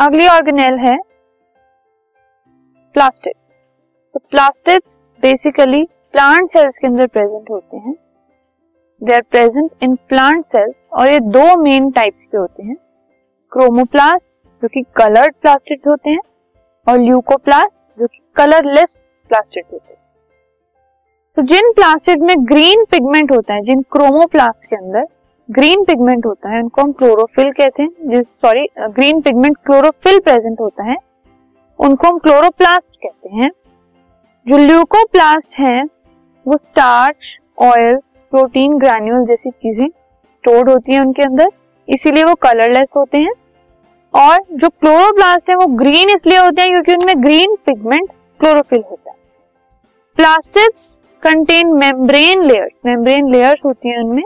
अगली ऑर्गेनेल है प्लास्टिड तो प्लास्टिड्स बेसिकली प्लांट सेल्स के अंदर प्रेजेंट होते हैं. They are present in plant cells और ये दो मेन टाइप्स के होते हैं. क्रोमोप्लास्ट जो कि कलर्ड प्लास्टिड होते हैं, और ल्यूकोप्लास्ट जो कि कलरलेस प्लास्टिड होते हैं. तो जिन प्लास्टिड में ग्रीन पिगमेंट होता है, जिन क्रोमोप्लास्ट के अंदर ग्रीन पिगमेंट होता है, उनको हम क्लोरोफिल कहते हैं, जिस sorry green pigment chlorophyll present होता है, उनको हम क्लोरोप्लास्ट कहते हैं। जो ल्यूकोप्लास्ट है, वो स्टार्च ऑयल्स प्रोटीन ग्रैन्यूल जैसी चीज़ें स्टोर्ड होती हैं उनके अंदर, इसीलिए वो कलरलेस होते हैं। और जो क्लोरोप्लास्ट है, वो ग्रीन इसलिए होते हैं क्योंकि उनमें ग्रीन पिगमेंट क्लोरोफिल होता है। Plastids contain membrane layers membrane layers होती हैं उनमें।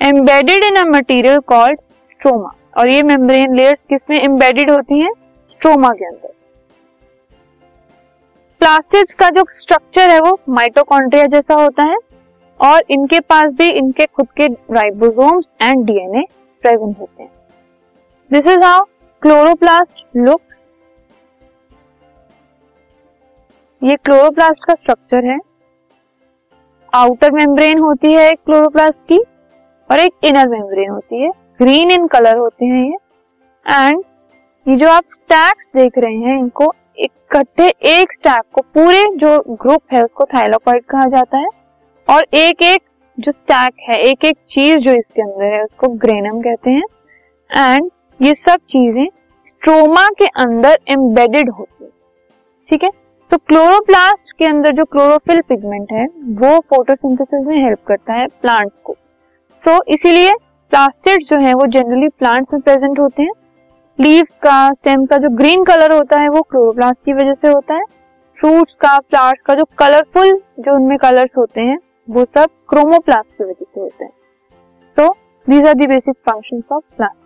Embedded in a material called stroma और ये मेम्ब्रेन लेयर्स किसमें एम्बेडेड होती हैं? स्ट्रोमा के अंदर। प्लास्टिड्स का जो स्ट्रक्चर है वो माइटोकॉन्ड्रिया जैसा होता है और इनके पास भी इनके खुद के राइबोसोम्स एंड डीएनए प्रेजेंट होते हैं। This is how chloroplast look ये क्लोरोप्लास्ट का स्ट्रक्चर है। आउटर मेम्ब्रेन होती है क्लोरोप्लास्ट की। और एक इनर मेम्ब्रेन होती है। ग्रीन इन कलर होते हैं ये। एंड ये जो आप स्टैक्स देख रहे हैं, इनको इकट्ठे एक स्टैक को पूरे जो ग्रुप है, उसको थाइलोकॉइड कहा जाता है। और एक एक जो स्टैक है एक एक चीज़ जो इसके अंदर है, उसको ग्रेनम कहते हैं। एंड ये सब चीज़ें स्ट्रोमा के अंदर एम्बेडेड होती है। ठीक है? तो क्लोरोप्लास्ट के अंदर जो क्लोरोफिल पिगमेंट है, वो फोटोसिंथेसिस में हेल्प करता है प्लांट्स को। सो so, इसीलिए प्लास्टिड जो है वो जनरली प्लांट्स में प्रेजेंट होते हैं। लीव्स का स्टेम का जो ग्रीन कलर होता है वो क्लोरोप्लास्ट की वजह से होता है। फ्रूट्स का फ्लावर्स का जो कलरफुल जो उनमें कलर्स होते हैं वो सब क्रोमोप्लास्ट की वजह से होते हैं। तो these are the basic functions of plastic